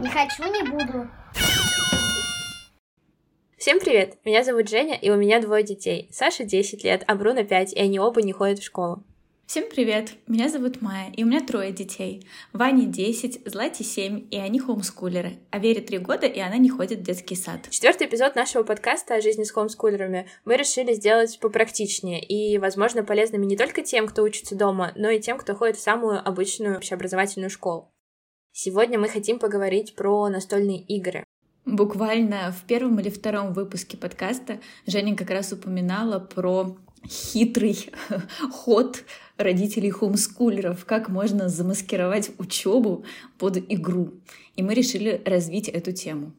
Не хочу, не буду. Всем привет! Меня зовут Женя, и у меня двое детей. Саша 10 лет, а Бруно 5, и они оба не ходят в школу. Всем привет! Меня зовут Майя, и у меня трое детей. Ване 10, Злате 7, и они хомскулеры. А Вере 3 года, и она не ходит в детский сад. Четвертый эпизод нашего подкаста о жизни с хомскулерами мы решили сделать попрактичнее и, возможно, полезными не только тем, кто учится дома, но и тем, кто ходит в самую обычную общеобразовательную школу. Сегодня мы хотим поговорить про настольные игры. Буквально в первом или втором выпуске подкаста Женя как раз упоминала про хитрый ход родителей хомскулеров, как можно замаскировать учебу под игру. И мы решили развить эту тему.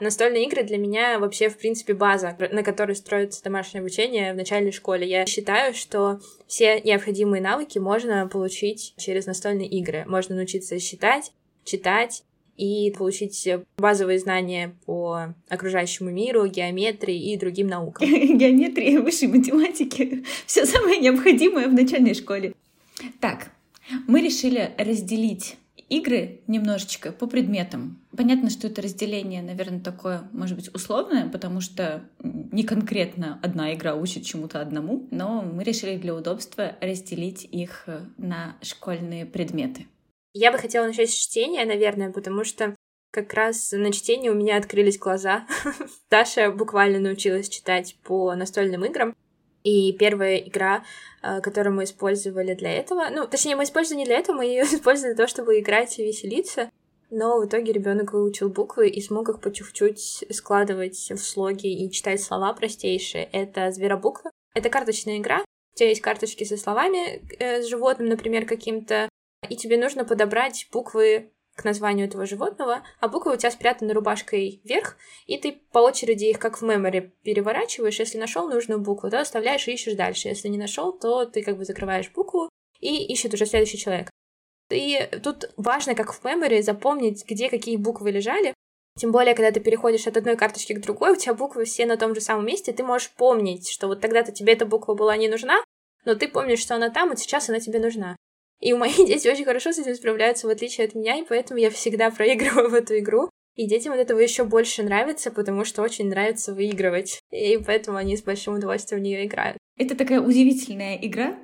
Настольные игры для меня вообще, в принципе, база, на которой строится домашнее обучение в начальной школе. Я считаю, что все необходимые навыки можно получить через настольные игры. Можно научиться считать, читать, и получить базовые знания по окружающему миру, геометрии и другим наукам. Геометрии, высшей математики, все самое необходимое в начальной школе. Так, мы решили разделить игры немножечко по предметам. Понятно, что это разделение, наверное, такое, может быть, условное, потому что не конкретно одна игра учит чему-то одному, но мы решили для удобства разделить их на школьные предметы. Я бы хотела начать с чтения, наверное, потому что как раз на чтение у меня открылись глаза. Даша буквально научилась читать по настольным играм. И первая игра, э, которую мы использовали для этого, ну, точнее, мы использовали не для этого, мы ее использовали для того, чтобы играть и веселиться. Но в итоге ребенок выучил буквы и смог их по чуть-чуть складывать в слоги и читать слова простейшие. Это зверобуквы. Это карточная игра. У тебя есть карточки со словами, э, с животным, например, каким-то, и тебе нужно подобрать буквы к названию этого животного, а буквы у тебя спрятаны рубашкой вверх, и ты по очереди их как в меморе переворачиваешь. Если нашел нужную букву, то оставляешь и ищешь дальше. Если не нашел, то ты как бы закрываешь букву и ищет уже следующий человек. И тут важно, как в меморе, запомнить, где какие буквы лежали. Тем более, когда ты переходишь от одной карточки к другой, у тебя буквы все на том же самом месте, ты можешь помнить, что вот тогда-то тебе эта буква была не нужна, но ты помнишь, что она там, и сейчас она тебе нужна. И мои дети очень хорошо с этим справляются, в отличие от меня, и поэтому я всегда проигрываю в эту игру. И детям от этого еще больше нравится, потому что очень нравится выигрывать. И поэтому они с большим удовольствием в нее играют. Это такая удивительная игра,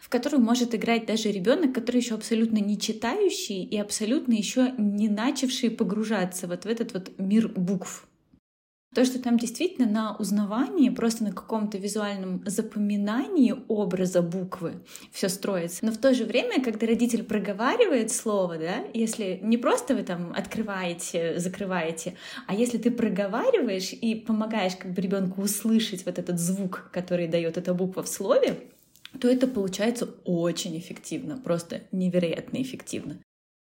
в которую может играть даже ребенок, который еще абсолютно не читающий и абсолютно еще не начавший погружаться вот в этот вот мир букв. То, что там действительно на узнавании, просто на каком-то визуальном запоминании образа буквы все строится. Но в то же время, когда родитель проговаривает слово, да, если не просто вы там открываете, закрываете, а если ты проговариваешь и помогаешь как бы ребенку услышать вот этот звук, который дает эта буква в слове, то это получается очень эффективно, просто невероятно эффективно.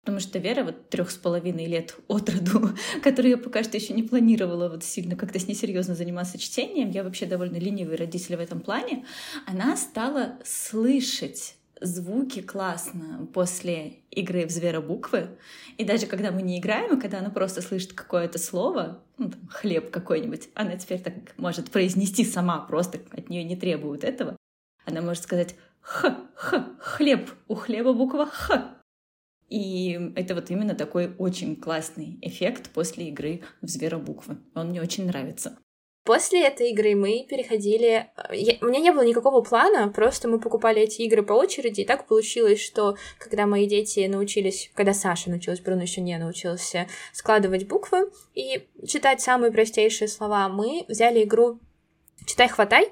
Потому что Вера вот трех с половиной лет от роду, которую я пока что еще не планировала вот сильно как-то с ней серьезно заниматься чтением, я вообще довольно ленивый родитель в этом плане, она стала слышать звуки классно после игры в зверобуквы. И даже когда мы не играем, и когда она просто слышит какое-то слово, ну, там, хлеб какой-нибудь, она теперь так может произнести сама, просто от нее не требуют этого. Она может сказать «х», «х», «хлеб», у хлеба буква «х», и это вот именно такой очень классный эффект после игры в зверобуквы. Он мне очень нравится. После этой игры мы переходили... Я... У меня не было никакого плана, просто мы покупали эти игры по очереди, и так получилось, что когда мои дети научились, когда Саша научилась, Бруно еще не научился складывать буквы и читать самые простейшие слова, мы взяли игру «Читай-хватай»,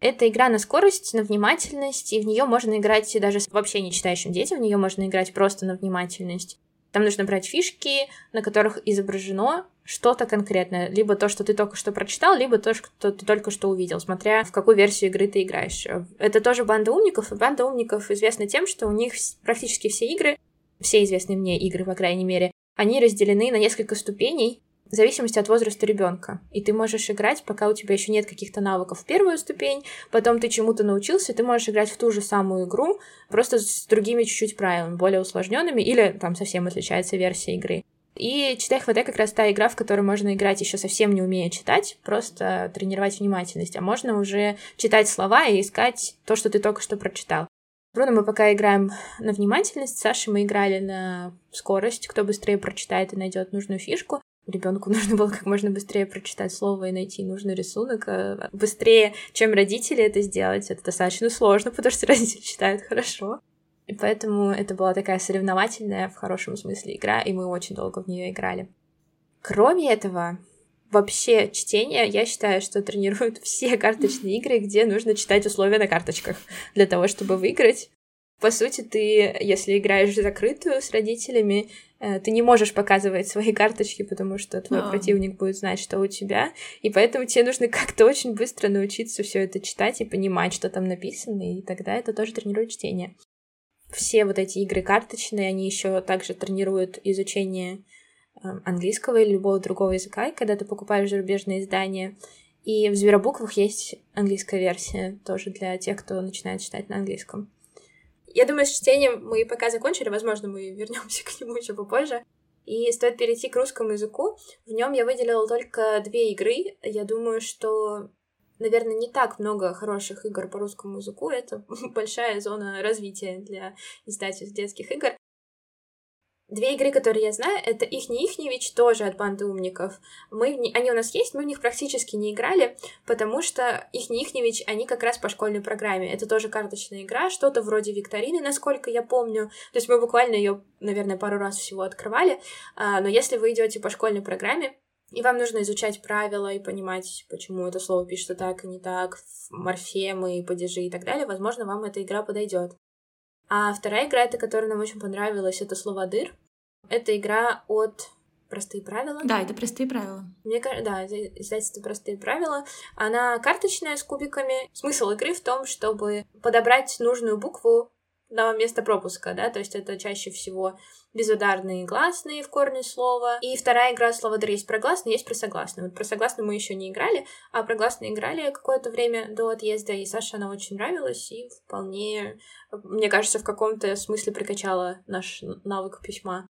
это игра на скорость, на внимательность, и в нее можно играть даже вообще не читающим детям, в нее можно играть просто на внимательность. Там нужно брать фишки, на которых изображено что-то конкретное. Либо то, что ты только что прочитал, либо то, что ты только что увидел, смотря в какую версию игры ты играешь. Это тоже банда умников, и банда умников известна тем, что у них практически все игры, все известные мне игры, по крайней мере, они разделены на несколько ступеней, в зависимости от возраста ребенка. И ты можешь играть, пока у тебя еще нет каких-то навыков в первую ступень, потом ты чему-то научился, ты можешь играть в ту же самую игру, просто с другими чуть-чуть правилами, более усложненными, или там совсем отличается версия игры. И читай хватай как раз та игра, в которой можно играть еще совсем не умея читать, просто тренировать внимательность, а можно уже читать слова и искать то, что ты только что прочитал. Бруно мы пока играем на внимательность, с Сашей мы играли на скорость, кто быстрее прочитает и найдет нужную фишку. Ребенку нужно было как можно быстрее прочитать слово и найти нужный рисунок. А быстрее, чем родители это сделать, это достаточно сложно, потому что родители читают хорошо. И поэтому это была такая соревновательная в хорошем смысле игра, и мы очень долго в нее играли. Кроме этого, вообще чтение, я считаю, что тренируют все карточные игры, где нужно читать условия на карточках для того, чтобы выиграть. По сути, ты, если играешь в закрытую с родителями, э, ты не можешь показывать свои карточки, потому что твой oh. противник будет знать, что у тебя. И поэтому тебе нужно как-то очень быстро научиться все это читать и понимать, что там написано, и тогда это тоже тренирует чтение. Все вот эти игры карточные, они еще также тренируют изучение Эм, английского или любого другого языка, и когда ты покупаешь зарубежные издания. И в зверобуквах есть английская версия тоже для тех, кто начинает читать на английском. Я думаю, с чтением мы пока закончили, возможно, мы вернемся к нему еще попозже. И стоит перейти к русскому языку. В нем я выделила только две игры. Я думаю, что, наверное, не так много хороших игр по русскому языку. Это большая зона развития для издательств детских игр. Две игры, которые я знаю, это их не Ихневич, тоже от банды умников. Мы, они у нас есть, мы в них практически не играли, потому что их не Ихневич, они как раз по школьной программе. Это тоже карточная игра, что-то вроде викторины, насколько я помню. То есть мы буквально ее, наверное, пару раз всего открывали. А, но если вы идете по школьной программе, и вам нужно изучать правила и понимать, почему это слово пишется так и не так, морфемы, падежи и так далее, возможно, вам эта игра подойдет. А вторая игра, это которая нам очень понравилась, это Словодыр. Это игра от простые правила. Да, это простые правила. Мне кажется, да, издательство простые правила. Она карточная с кубиками. Смысл игры в том, чтобы подобрать нужную букву на место пропуска, да, то есть это чаще всего безударные гласные в корне слова. И вторая игра слова «др» есть прогласные, есть просогласные. Вот просогласные мы еще не играли, а прогласные играли какое-то время до отъезда, и Саше она очень нравилась, и вполне, мне кажется, в каком-то смысле прикачала наш навык письма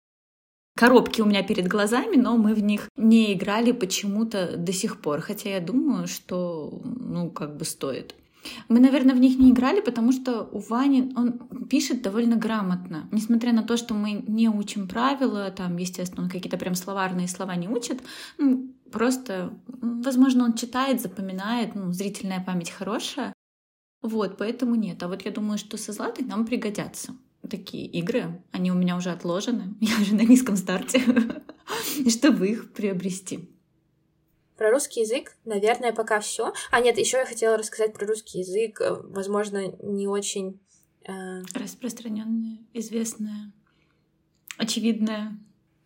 коробки у меня перед глазами, но мы в них не играли почему-то до сих пор. Хотя я думаю, что, ну, как бы стоит. Мы, наверное, в них не играли, потому что у Вани он пишет довольно грамотно. Несмотря на то, что мы не учим правила, там, естественно, он какие-то прям словарные слова не учит, ну, просто, возможно, он читает, запоминает, ну, зрительная память хорошая. Вот, поэтому нет. А вот я думаю, что со Златой нам пригодятся такие игры. Они у меня уже отложены. Я уже на низком старте, чтобы их приобрести. Про русский язык, наверное, пока все. А нет, еще я хотела рассказать про русский язык, э, возможно, не очень э... распространенное, известное, очевидное.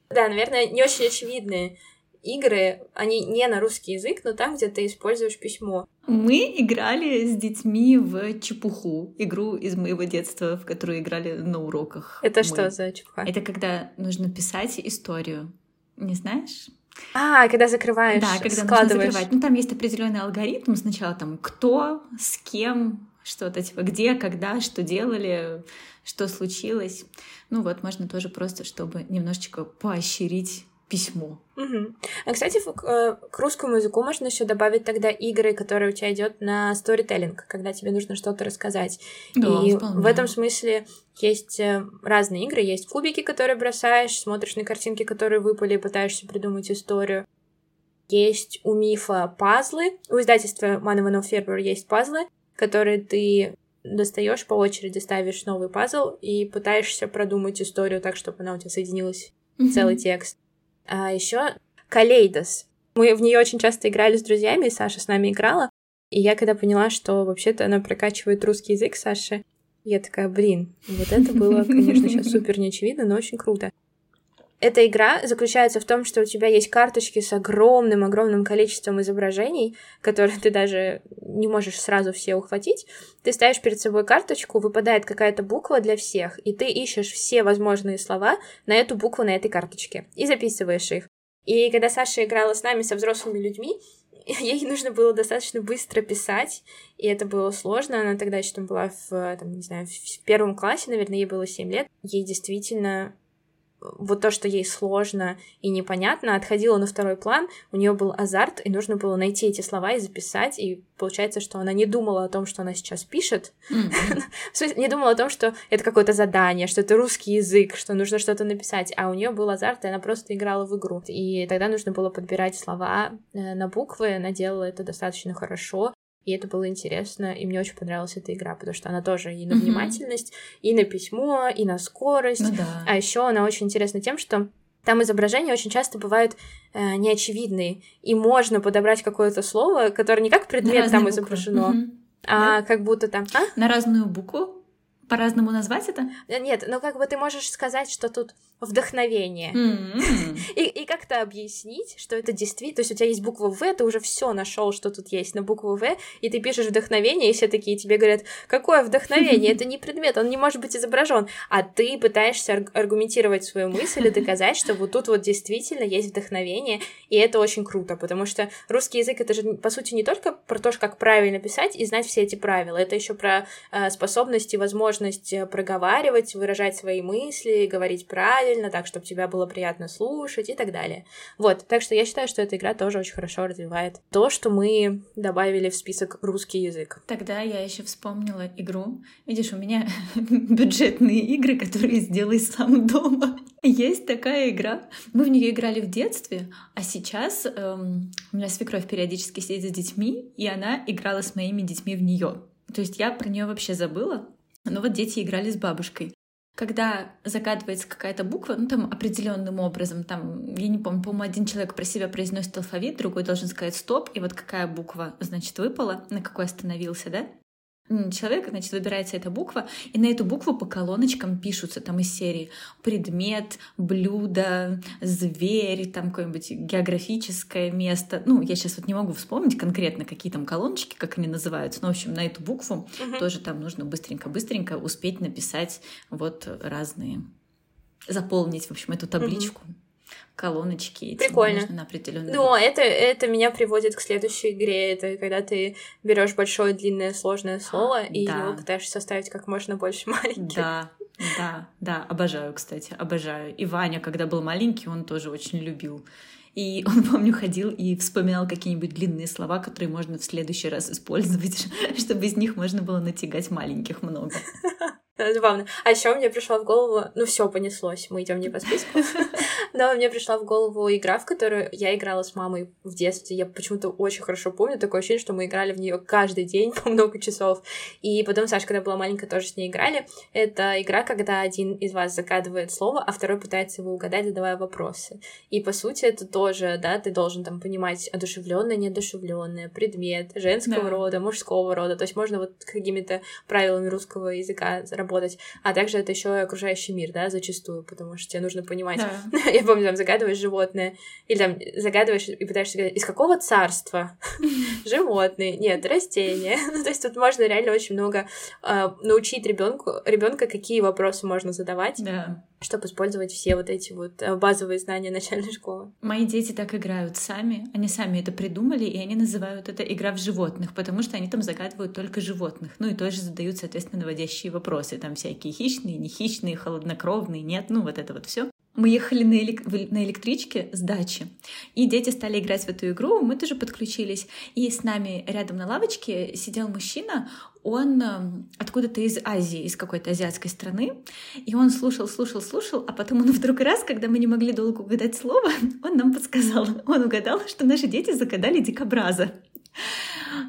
Да, наверное, не очень очевидные игры, они не на русский язык, но там, где ты используешь письмо. Мы играли с детьми в чепуху, игру из моего детства, в которую играли на уроках. Это мы. что за чепуха? Это когда нужно писать историю. Не знаешь? А, когда закрываешь, Да, когда нужно закрывать. Ну, там есть определенный алгоритм. Сначала там кто, с кем, что-то типа где, когда, что делали, что случилось. Ну вот, можно тоже просто, чтобы немножечко поощрить письмо. Угу. А, кстати, э, к русскому языку можно еще добавить тогда игры, которые у тебя идет на сторителлинг, когда тебе нужно что-то рассказать. Да, и вполне. в этом смысле есть э, разные игры. Есть кубики, которые бросаешь, смотришь на картинки, которые выпали, пытаешься придумать историю. Есть у мифа пазлы. У издательства Иванов Фербер есть пазлы, которые ты достаешь по очереди, ставишь новый пазл и пытаешься продумать историю так, чтобы она у тебя соединилась в целый текст. А еще Калейдос. Мы в нее очень часто играли с друзьями, и Саша с нами играла. И я когда поняла, что вообще-то она прокачивает русский язык Саши, я такая, блин, вот это было, конечно, сейчас супер неочевидно, но очень круто. Эта игра заключается в том, что у тебя есть карточки с огромным-огромным количеством изображений, которые ты даже не можешь сразу все ухватить. Ты ставишь перед собой карточку, выпадает какая-то буква для всех, и ты ищешь все возможные слова на эту букву на этой карточке и записываешь их. И когда Саша играла с нами, со взрослыми людьми, ей нужно было достаточно быстро писать, и это было сложно. Она тогда еще там была в, там, не знаю, в первом классе, наверное, ей было 7 лет. Ей действительно вот то, что ей сложно и непонятно, отходило на второй план, у нее был азарт, и нужно было найти эти слова и записать, и получается, что она не думала о том, что она сейчас пишет, mm-hmm. не думала о том, что это какое-то задание, что это русский язык, что нужно что-то написать, а у нее был азарт, и она просто играла в игру. И тогда нужно было подбирать слова э, на буквы, она делала это достаточно хорошо, и это было интересно, и мне очень понравилась эта игра, потому что она тоже и на внимательность, mm-hmm. и на письмо, и на скорость. Ну, да. А еще она очень интересна тем, что там изображения очень часто бывают э, неочевидные, и можно подобрать какое-то слово, которое не как предмет там изображено, угу. а да? как будто там... А? На разную букву? По-разному назвать это? Э, нет, ну как бы ты можешь сказать, что тут вдохновение. Mm-hmm. И, и как-то объяснить, что это действительно... То есть у тебя есть буква В, ты уже все нашел, что тут есть на букву В, и ты пишешь вдохновение, и все такие тебе говорят, какое вдохновение? Это не предмет, он не может быть изображен. А ты пытаешься аргументировать свою мысль и доказать, что вот тут вот действительно есть вдохновение, и это очень круто, потому что русский язык это же, по сути, не только про то, как правильно писать и знать все эти правила, это еще про э, способность и возможность э, проговаривать, выражать свои мысли, говорить правильно, правильно, так, чтобы тебя было приятно слушать и так далее. Вот, так что я считаю, что эта игра тоже очень хорошо развивает то, что мы добавили в список русский язык. Тогда я еще вспомнила игру. Видишь, у меня бюджетные игры, которые сделай сам дома. Есть такая игра. Мы в нее играли в детстве, а сейчас эм, у меня свекровь периодически сидит с детьми, и она играла с моими детьми в нее. То есть я про нее вообще забыла. Но вот дети играли с бабушкой когда загадывается какая-то буква, ну там определенным образом, там, я не помню, по-моему, один человек про себя произносит алфавит, другой должен сказать стоп, и вот какая буква, значит, выпала, на какой остановился, да? Человека, значит, выбирается эта буква, и на эту букву по колоночкам пишутся там из серии предмет, блюдо, зверь, там какое-нибудь географическое место. Ну, я сейчас вот не могу вспомнить конкретно, какие там колоночки, как они называются, но, в общем, на эту букву угу. тоже там нужно быстренько-быстренько успеть написать вот разные, заполнить, в общем, эту табличку. Угу колоночки эти Прикольно. на определенную. Ну, это, это меня приводит к следующей игре. Это когда ты берешь большое, длинное, сложное слово и да. его пытаешься составить как можно больше маленьких. Да, да, да, обожаю, кстати, обожаю. И Ваня, когда был маленький, он тоже очень любил. И он, помню, ходил и вспоминал какие-нибудь длинные слова, которые можно в следующий раз использовать, чтобы из них можно было натягать маленьких много. Забавно. А еще мне пришла в голову, ну все понеслось, мы идем не по списку. Но мне пришла в голову игра, в которую я играла с мамой в детстве. Я почему-то очень хорошо помню такое ощущение, что мы играли в нее каждый день по много часов. И потом Саша, когда была маленькая, тоже с ней играли. Это игра, когда один из вас загадывает слово, а второй пытается его угадать, задавая вопросы. И по сути это тоже, да, ты должен там понимать одушевленное, неодушевленное, предмет женского да. рода, мужского рода. То есть можно вот какими-то правилами русского языка работать, а также это еще и окружающий мир, да, зачастую, потому что тебе нужно понимать. Да. Я помню, там загадываешь животное, или там загадываешь и пытаешься сказать, из какого царства животные, нет, растения. Ну, то есть тут можно реально очень много э, научить ребенку, ребенка, какие вопросы можно задавать. Да чтобы использовать все вот эти вот э, базовые знания начальной школы. Мои дети так играют сами, они сами это придумали, и они называют это игра в животных, потому что они там загадывают только животных, ну и тоже задают, соответственно, наводящие вопросы, там всякие хищные, не хищные, холоднокровные, нет, ну вот это вот все. Мы ехали на, элек... на электричке с дачи, и дети стали играть в эту игру, мы тоже подключились. И с нами рядом на лавочке сидел мужчина, он эм, откуда-то из Азии, из какой-то азиатской страны, и он слушал, слушал, слушал, а потом он вдруг раз, когда мы не могли долго угадать слово, он нам подсказал, он угадал, что наши дети загадали дикобраза.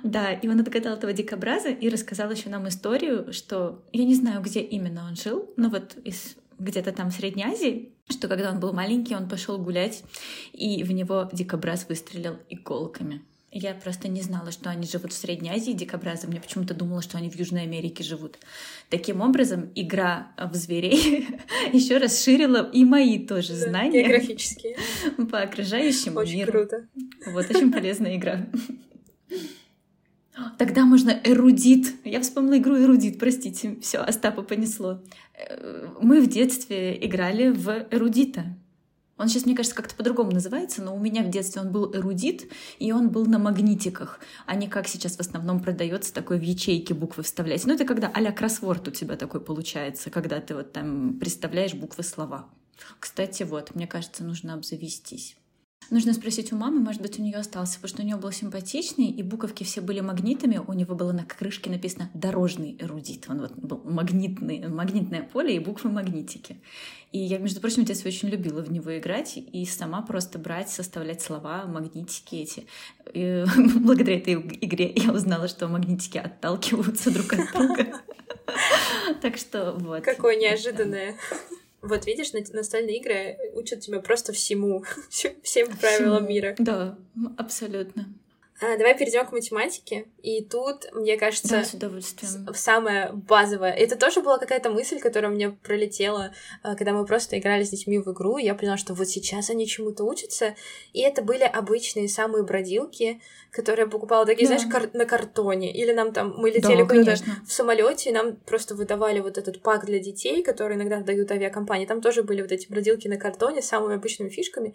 Да, и он отгадал этого дикобраза и рассказал еще нам историю, что я не знаю, где именно он жил, но вот из где-то там в Средней Азии, что когда он был маленький, он пошел гулять, и в него дикобраз выстрелил иголками. Я просто не знала, что они живут в Средней Азии, дикобразы. Мне почему-то думала, что они в Южной Америке живут. Таким образом, игра в зверей еще расширила и мои тоже знания. Географические. По окружающему очень миру. круто. Вот, очень полезная игра. Тогда можно эрудит. Я вспомнила игру эрудит, простите. Все, Остапа понесло. Э, мы в детстве играли в эрудита. Он сейчас, мне кажется, как-то по-другому называется, но у меня в детстве он был эрудит, и он был на магнитиках, а не как сейчас в основном продается такой в ячейки буквы вставлять. Ну, это когда а-ля кроссворд у тебя такой получается, когда ты вот там представляешь буквы слова. Кстати, вот, мне кажется, нужно обзавестись. Нужно спросить у мамы, может быть, у нее остался, потому что у нее был симпатичный, и буковки все были магнитами. У него было на крышке написано «дорожный эрудит». Он вот был магнитный, магнитное поле и буквы магнитики. И я, между прочим, в детстве очень любила в него играть и сама просто брать, составлять слова, магнитики эти. И благодаря этой игре я узнала, что магнитики отталкиваются друг от друга. Так что вот. Какое неожиданное. Вот видишь, настольные игры учат тебя просто всему, всем правилам мира. Да, абсолютно. А, давай перейдем к математике. И тут, мне кажется, да, с удовольствием. самое базовое. Это тоже была какая-то мысль, которая мне пролетела, а, когда мы просто играли с детьми в игру. Я поняла, что вот сейчас они чему-то учатся. И это были обычные самые бродилки, которые я покупала такие, да. знаешь, кар- на картоне. Или нам там мы летели да, куда-то в самолете, и нам просто выдавали вот этот пак для детей, который иногда дают авиакомпании. Там тоже были вот эти бродилки на картоне с самыми обычными фишками.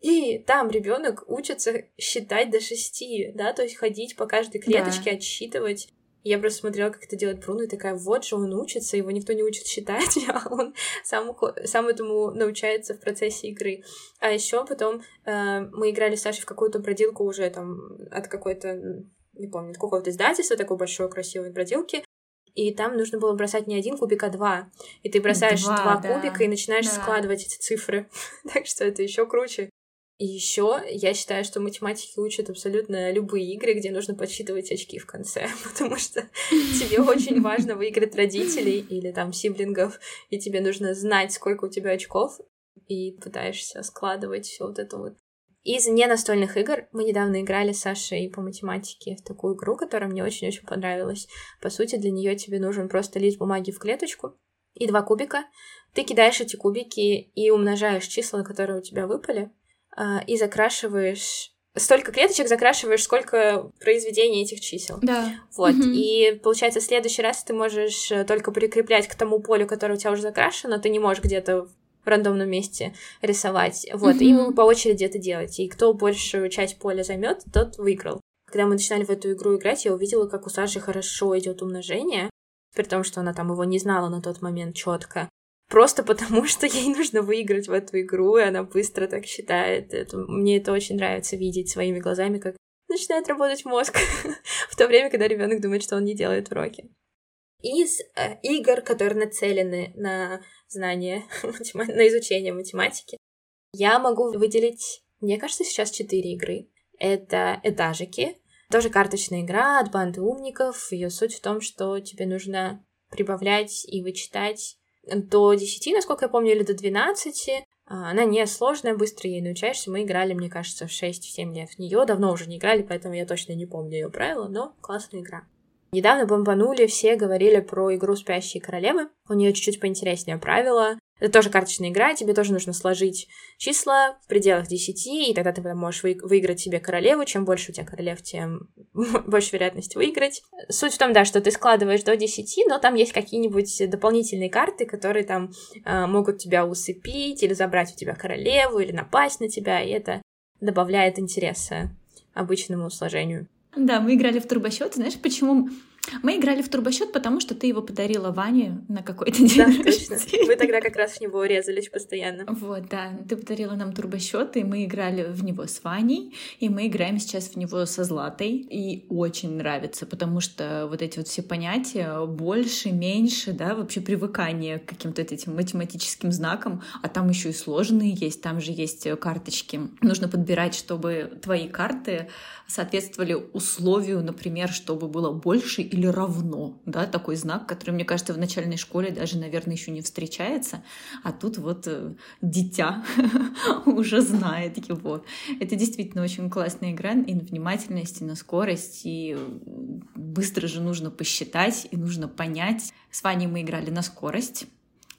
И там ребенок учится считать до шести, да, то есть ходить по каждой клеточке, да. отсчитывать. Я просто смотрела, как это делает Бруно, и такая, вот же он учится, его никто не учит считать, а он сам, сам этому научается в процессе игры. А еще потом э, мы играли с Сашей в какую-то бродилку уже там от какой-то, не помню, от какого-то издательства, такой большой красивой бродилки, и там нужно было бросать не один кубик, а два. И ты бросаешь два, два да. кубика и начинаешь да. складывать эти цифры. так что это еще круче. И еще я считаю, что математики учат абсолютно любые игры, где нужно подсчитывать очки в конце, потому что тебе очень важно выиграть родителей или там сиблингов, и тебе нужно знать, сколько у тебя очков, и пытаешься складывать все вот это вот. Из ненастольных игр мы недавно играли с Сашей по математике в такую игру, которая мне очень-очень понравилась. По сути, для нее тебе нужен просто лист бумаги в клеточку и два кубика. Ты кидаешь эти кубики и умножаешь числа, которые у тебя выпали, и закрашиваешь столько клеточек закрашиваешь, сколько произведений этих чисел. Да. Вот. Угу. И получается, в следующий раз ты можешь э, только прикреплять к тому полю, которое у тебя уже закрашено, ты не можешь где-то в рандомном месте рисовать. Вот. Угу. И мы по очереди это делать. И кто большую часть поля займет, тот выиграл. Когда мы начинали в эту игру играть, я увидела, как у Саши хорошо идет умножение, при том, что она там его не знала на тот момент четко просто потому, что ей нужно выиграть в эту игру, и она быстро так считает. Это, мне это очень нравится видеть своими глазами, как начинает работать мозг в то время, когда ребенок думает, что он не делает уроки. Из э, игр, которые нацелены на знание, на изучение математики, я могу выделить, мне кажется, сейчас четыре игры. Это этажики, тоже карточная игра от банды умников. Ее суть в том, что тебе нужно прибавлять и вычитать до 10, насколько я помню, или до 12. А, она не сложная, быстро ей научаешься. Мы играли, мне кажется, в 6-7 лет в нее. Давно уже не играли, поэтому я точно не помню ее правила, но классная игра. Недавно бомбанули, все говорили про игру «Спящие королевы». У нее чуть-чуть поинтереснее правила. Это тоже карточная игра, тебе тоже нужно сложить числа в пределах 10, и тогда ты можешь вы- выиграть себе королеву. Чем больше у тебя королев, тем больше вероятность выиграть. Суть в том, да, что ты складываешь до 10, но там есть какие-нибудь дополнительные карты, которые там э, могут тебя усыпить, или забрать у тебя королеву, или напасть на тебя, и это добавляет интереса обычному сложению. Да, мы играли в турбосчет. Знаешь, почему мы играли в турбосчет, потому что ты его подарила Ване на какой-то день Да, точно. Вы тогда как раз в него резались постоянно. Вот, да. Ты подарила нам турбосчет, и мы играли в него с Ваней, и мы играем сейчас в него со Златой. И очень нравится, потому что вот эти вот все понятия больше, меньше, да, вообще привыкание к каким-то этим математическим знакам, а там еще и сложные есть, там же есть карточки. Нужно подбирать, чтобы твои карты соответствовали условию, например, чтобы было больше или равно, да, такой знак, который, мне кажется, в начальной школе даже, наверное, еще не встречается, а тут вот э, дитя уже знает его. Это действительно очень классная игра и на внимательность, и на скорость, и быстро же нужно посчитать, и нужно понять. С Ваней мы играли на скорость,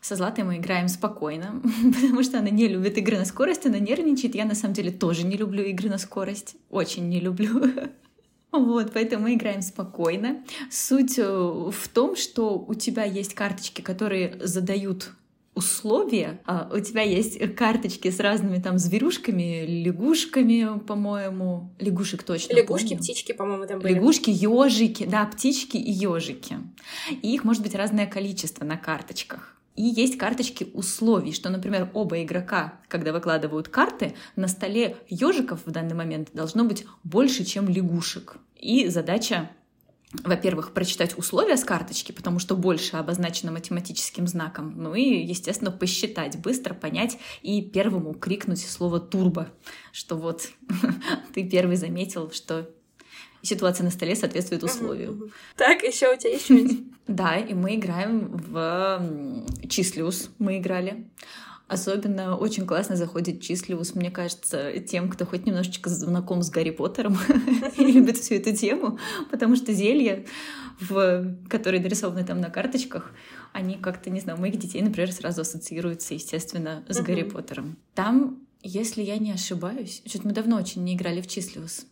со Златой мы играем спокойно, потому что она не любит игры на скорость, она нервничает. Я на самом деле тоже не люблю игры на скорость, очень не люблю. Вот, поэтому мы играем спокойно. Суть э, в том, что у тебя есть карточки, которые задают условия. А у тебя есть карточки с разными там зверюшками, лягушками, по-моему. Лягушек точно. Лягушки, помню. птички, по-моему, там были. Лягушки, ежики, да, птички и ежики. И их может быть разное количество на карточках. И есть карточки условий, что, например, оба игрока, когда выкладывают карты, на столе ежиков в данный момент должно быть больше, чем лягушек. И задача во-первых, прочитать условия с карточки, потому что больше обозначено математическим знаком, ну и, естественно, посчитать, быстро понять и первому крикнуть слово «турбо», что вот ты первый заметил, что ситуация на столе соответствует условию. Так, еще у тебя есть что-нибудь? Да, и мы играем в Числиус, мы играли. Особенно очень классно заходит Числиус, мне кажется, тем, кто хоть немножечко знаком с Гарри Поттером и любит всю эту тему, потому что зелья, в... которые нарисованы там на карточках, они как-то, не знаю, у моих детей, например, сразу ассоциируются, естественно, с Гарри Поттером. Там, если я не ошибаюсь, что-то мы давно очень не играли в Числиус,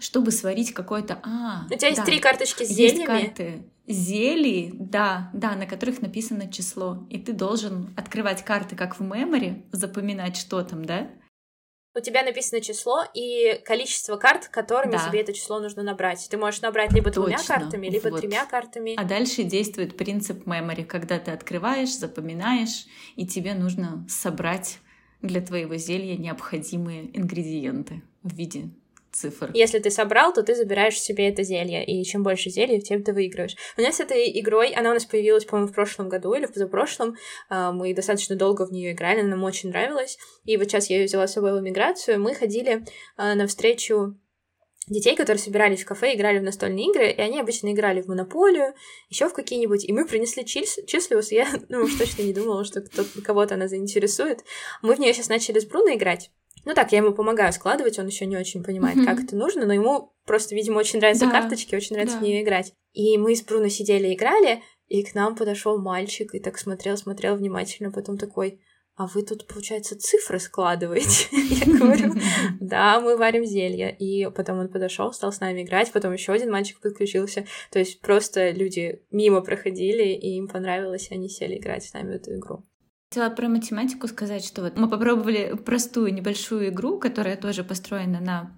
чтобы сварить какое-то... А, У тебя есть три карточки с зельями? Есть карты зелий, да, да, на которых написано число. И ты должен открывать карты, как в мемори, запоминать, что там, да? У тебя написано число и количество карт, которыми да. тебе это число нужно набрать. Ты можешь набрать либо Точно. двумя картами, либо вот. тремя картами. А дальше действует принцип мемори, когда ты открываешь, запоминаешь, и тебе нужно собрать для твоего зелья необходимые ингредиенты в виде цифр. Если ты собрал, то ты забираешь себе это зелье, и чем больше зелья, тем ты выигрываешь. У нас с этой игрой, она у нас появилась, по-моему, в прошлом году или в позапрошлом, а, мы достаточно долго в нее играли, нам очень нравилась, и вот сейчас я ее взяла с собой в эмиграцию, мы ходили а, на встречу детей, которые собирались в кафе, играли в настольные игры, и они обычно играли в монополию, еще в какие-нибудь, и мы принесли чис числиус, я ну, уж точно не думала, что кого-то она заинтересует. Мы в нее сейчас начали с Бруно играть, ну так, я ему помогаю складывать, он еще не очень понимает, mm-hmm. как это нужно, но ему просто, видимо, очень нравятся да. карточки, очень нравится да. в нее играть. И мы с Бруно сидели и играли, и к нам подошел мальчик и так смотрел, смотрел внимательно, потом такой, а вы тут, получается, цифры складываете? Я говорю, да, мы варим зелья. И потом он подошел, стал с нами играть, потом еще один мальчик подключился. То есть просто люди мимо проходили, и им понравилось, и они сели играть с нами в эту игру. Хотела про математику сказать, что вот мы попробовали простую небольшую игру, которая тоже построена на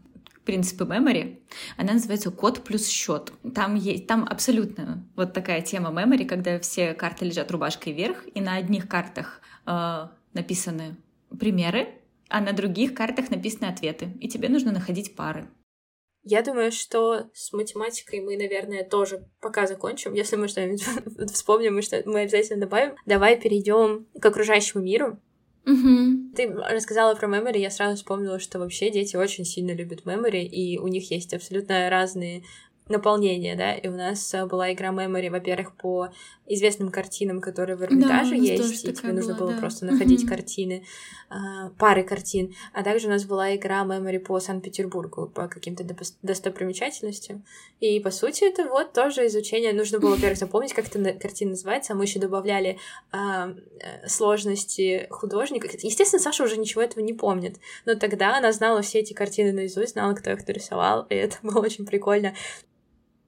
принципы memory. Она называется код плюс счет. Там есть, там абсолютно вот такая тема memory, когда все карты лежат рубашкой вверх, и на одних картах э, написаны примеры, а на других картах написаны ответы, и тебе нужно находить пары. Я думаю, что с математикой мы, наверное, тоже пока закончим. Если мы что-нибудь вспомним, мы, что мы обязательно добавим. Давай перейдем к окружающему миру. Угу. Ты рассказала про мемори, я сразу вспомнила, что вообще дети очень сильно любят мемори, и у них есть абсолютно разные наполнение, да, и у нас э, была игра Memory, во-первых, по известным картинам, которые в Эрмитаже да, есть, и тебе нужно была, было да. просто находить угу. картины, а, пары картин, а также у нас была игра Memory по Санкт-Петербургу, по каким-то достопримечательностям, и, по сути, это вот тоже изучение, нужно было, во-первых, запомнить, как эта картина называется, а мы еще добавляли а, сложности художника. Естественно, Саша уже ничего этого не помнит, но тогда она знала все эти картины наизусть, знала, кто их нарисовал, и это было очень прикольно.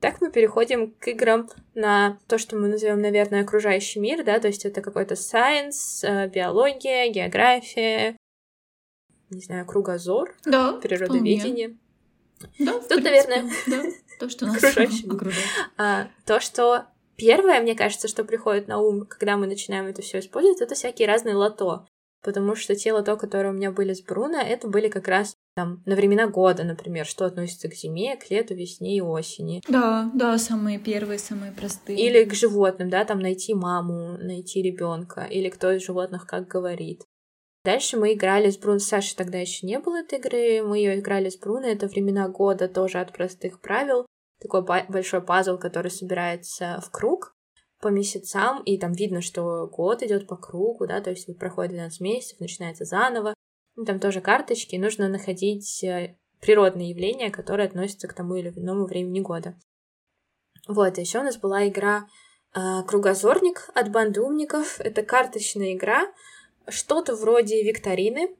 Так мы переходим к играм на то, что мы назовем, наверное, окружающий мир, да, то есть это какой-то science, э, биология, география, не знаю, кругозор, да, природоведение. Да, Тут, принципе, наверное, да, то, что нас окружающий окружает. А, то, что первое, мне кажется, что приходит на ум, когда мы начинаем это все использовать, это всякие разные лото. Потому что те лото, которые у меня были с Бруно, это были как раз там, на времена года, например, что относится к зиме, к лету, весне и осени. Да, да, самые первые, самые простые. Или к животным, да, там найти маму, найти ребенка, или кто из животных как говорит. Дальше мы играли с Бруно. Саши тогда еще не было этой игры. Мы ее играли с Бруно. Это времена года тоже от простых правил. Такой большой пазл, который собирается в круг по месяцам, и там видно, что год идет по кругу, да, то есть вот проходит 12 месяцев, начинается заново, ну, там тоже карточки, нужно находить э, природные явления, которые относятся к тому или иному времени года. Вот, еще у нас была игра э, Кругозорник от банды умников. Это карточная игра, что-то вроде викторины,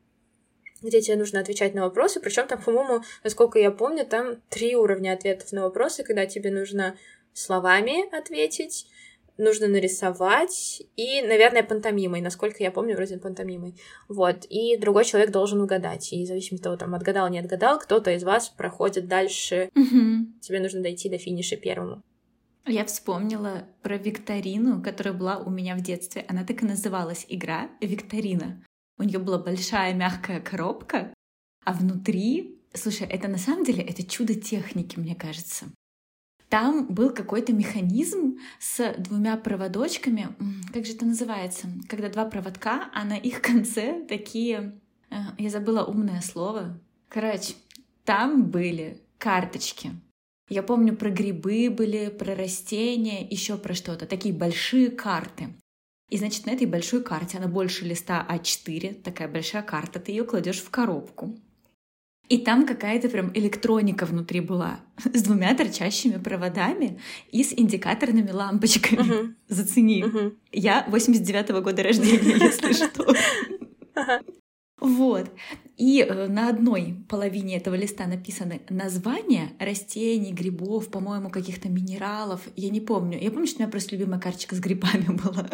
где тебе нужно отвечать на вопросы. Причем там, по-моему, насколько я помню, там три уровня ответов на вопросы, когда тебе нужно словами ответить, нужно нарисовать и, наверное, пантомимой, насколько я помню, вроде пантомимой. Вот, и другой человек должен угадать. И в зависимости от того, там, отгадал, не отгадал, кто-то из вас проходит дальше. Угу. Тебе нужно дойти до финиша первому. Я вспомнила про викторину, которая была у меня в детстве. Она так и называлась игра «Викторина». У нее была большая мягкая коробка, а внутри... Слушай, это на самом деле это чудо техники, мне кажется. Там был какой-то механизм с двумя проводочками. Как же это называется? Когда два проводка, а на их конце такие... Э, я забыла умное слово. Короче, там были карточки. Я помню, про грибы были, про растения, еще про что-то. Такие большие карты. И, значит, на этой большой карте, она больше листа А4, такая большая карта, ты ее кладешь в коробку. И там какая-то прям электроника внутри была с двумя торчащими проводами и с индикаторными лампочками. Uh-huh. Зацени. Uh-huh. Я 89-го года рождения, если что. Вот. И э, на одной половине этого листа написаны названия растений, грибов, по-моему, каких-то минералов. Я не помню. Я помню, что у меня просто любимая карточка с грибами была.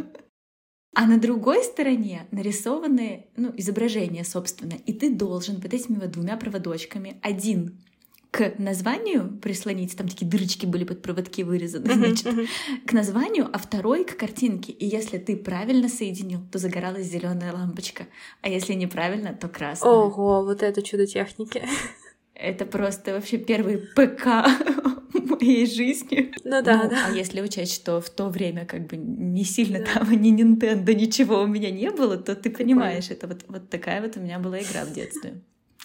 А на другой стороне нарисованы ну, изображения, собственно. И ты должен вот этими вот двумя проводочками один к названию прислонить, там такие дырочки были под проводки вырезаны, значит, к названию, а второй к картинке. И если ты правильно соединил, то загоралась зеленая лампочка, а если неправильно, то красная. Ого, вот это чудо техники. Это просто вообще первый ПК моей жизни. Ну да, ну, да. А если учесть, что в то время как бы не сильно да. там ни Nintendo, ничего у меня не было, то ты понимаешь, это вот, вот такая вот у меня была игра в детстве.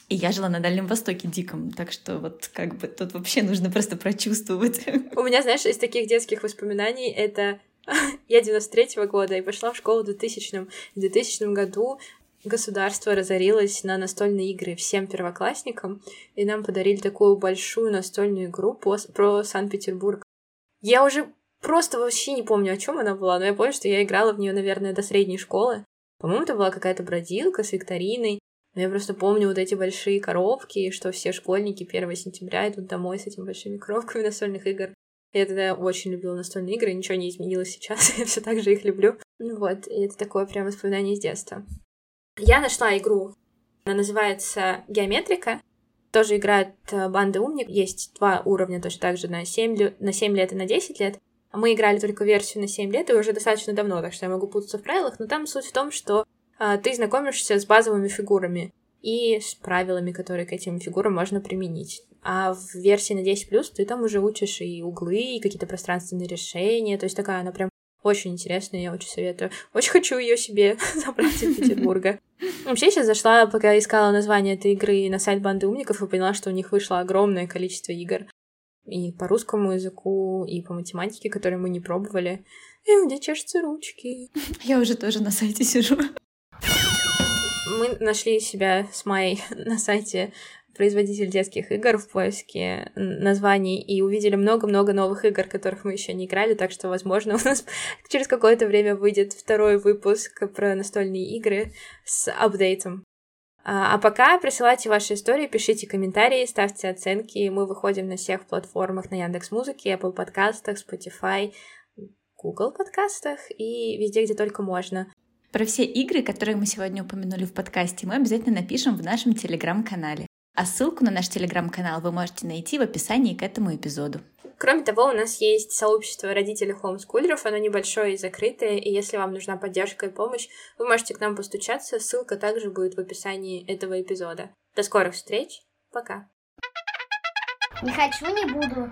И я жила на Дальнем Востоке диком, так что вот как бы тут вообще нужно просто прочувствовать. У меня, знаешь, из таких детских воспоминаний это я 93-го года и пошла в школу в 2000 В 2000 году государство разорилось на настольные игры всем первоклассникам, и нам подарили такую большую настольную игру про Санкт-Петербург. Я уже просто вообще не помню, о чем она была, но я помню, что я играла в нее, наверное, до средней школы. По-моему, это была какая-то бродилка с викториной, но я просто помню вот эти большие коробки, что все школьники 1 сентября идут домой с этими большими коробками настольных игр. Я тогда очень любила настольные игры, ничего не изменилось сейчас, я все так же их люблю. Вот, и это такое прям воспоминание из детства. Я нашла игру, она называется «Геометрика», тоже играет э, банда умник. Есть два уровня точно так же на 7, на 7 лет и на 10 лет. Мы играли только версию на 7 лет, и уже достаточно давно, так что я могу путаться в правилах, но там суть в том, что а, ты знакомишься с базовыми фигурами и с правилами, которые к этим фигурам можно применить. А в версии на 10+, ты там уже учишь и углы, и какие-то пространственные решения, то есть такая она прям очень интересная, я очень советую. Очень хочу ее себе забрать из Петербурга. Вообще, сейчас зашла, пока искала название этой игры на сайт Банды Умников, и поняла, что у них вышло огромное количество игр. И по русскому языку, и по математике, которые мы не пробовали. И у чешутся ручки. Я уже тоже на сайте сижу мы нашли себя с Майей на сайте производитель детских игр в поиске названий и увидели много-много новых игр, которых мы еще не играли, так что, возможно, у нас через какое-то время выйдет второй выпуск про настольные игры с апдейтом. А, а пока присылайте ваши истории, пишите комментарии, ставьте оценки. Мы выходим на всех платформах на Яндекс Музыке, Apple подкастах, Spotify, Google подкастах и везде, где только можно. Про все игры, которые мы сегодня упомянули в подкасте, мы обязательно напишем в нашем телеграм-канале. А ссылку на наш телеграм-канал вы можете найти в описании к этому эпизоду. Кроме того, у нас есть сообщество родителей хомскулеров, оно небольшое и закрытое, и если вам нужна поддержка и помощь, вы можете к нам постучаться, ссылка также будет в описании этого эпизода. До скорых встреч, пока! Не хочу, не буду.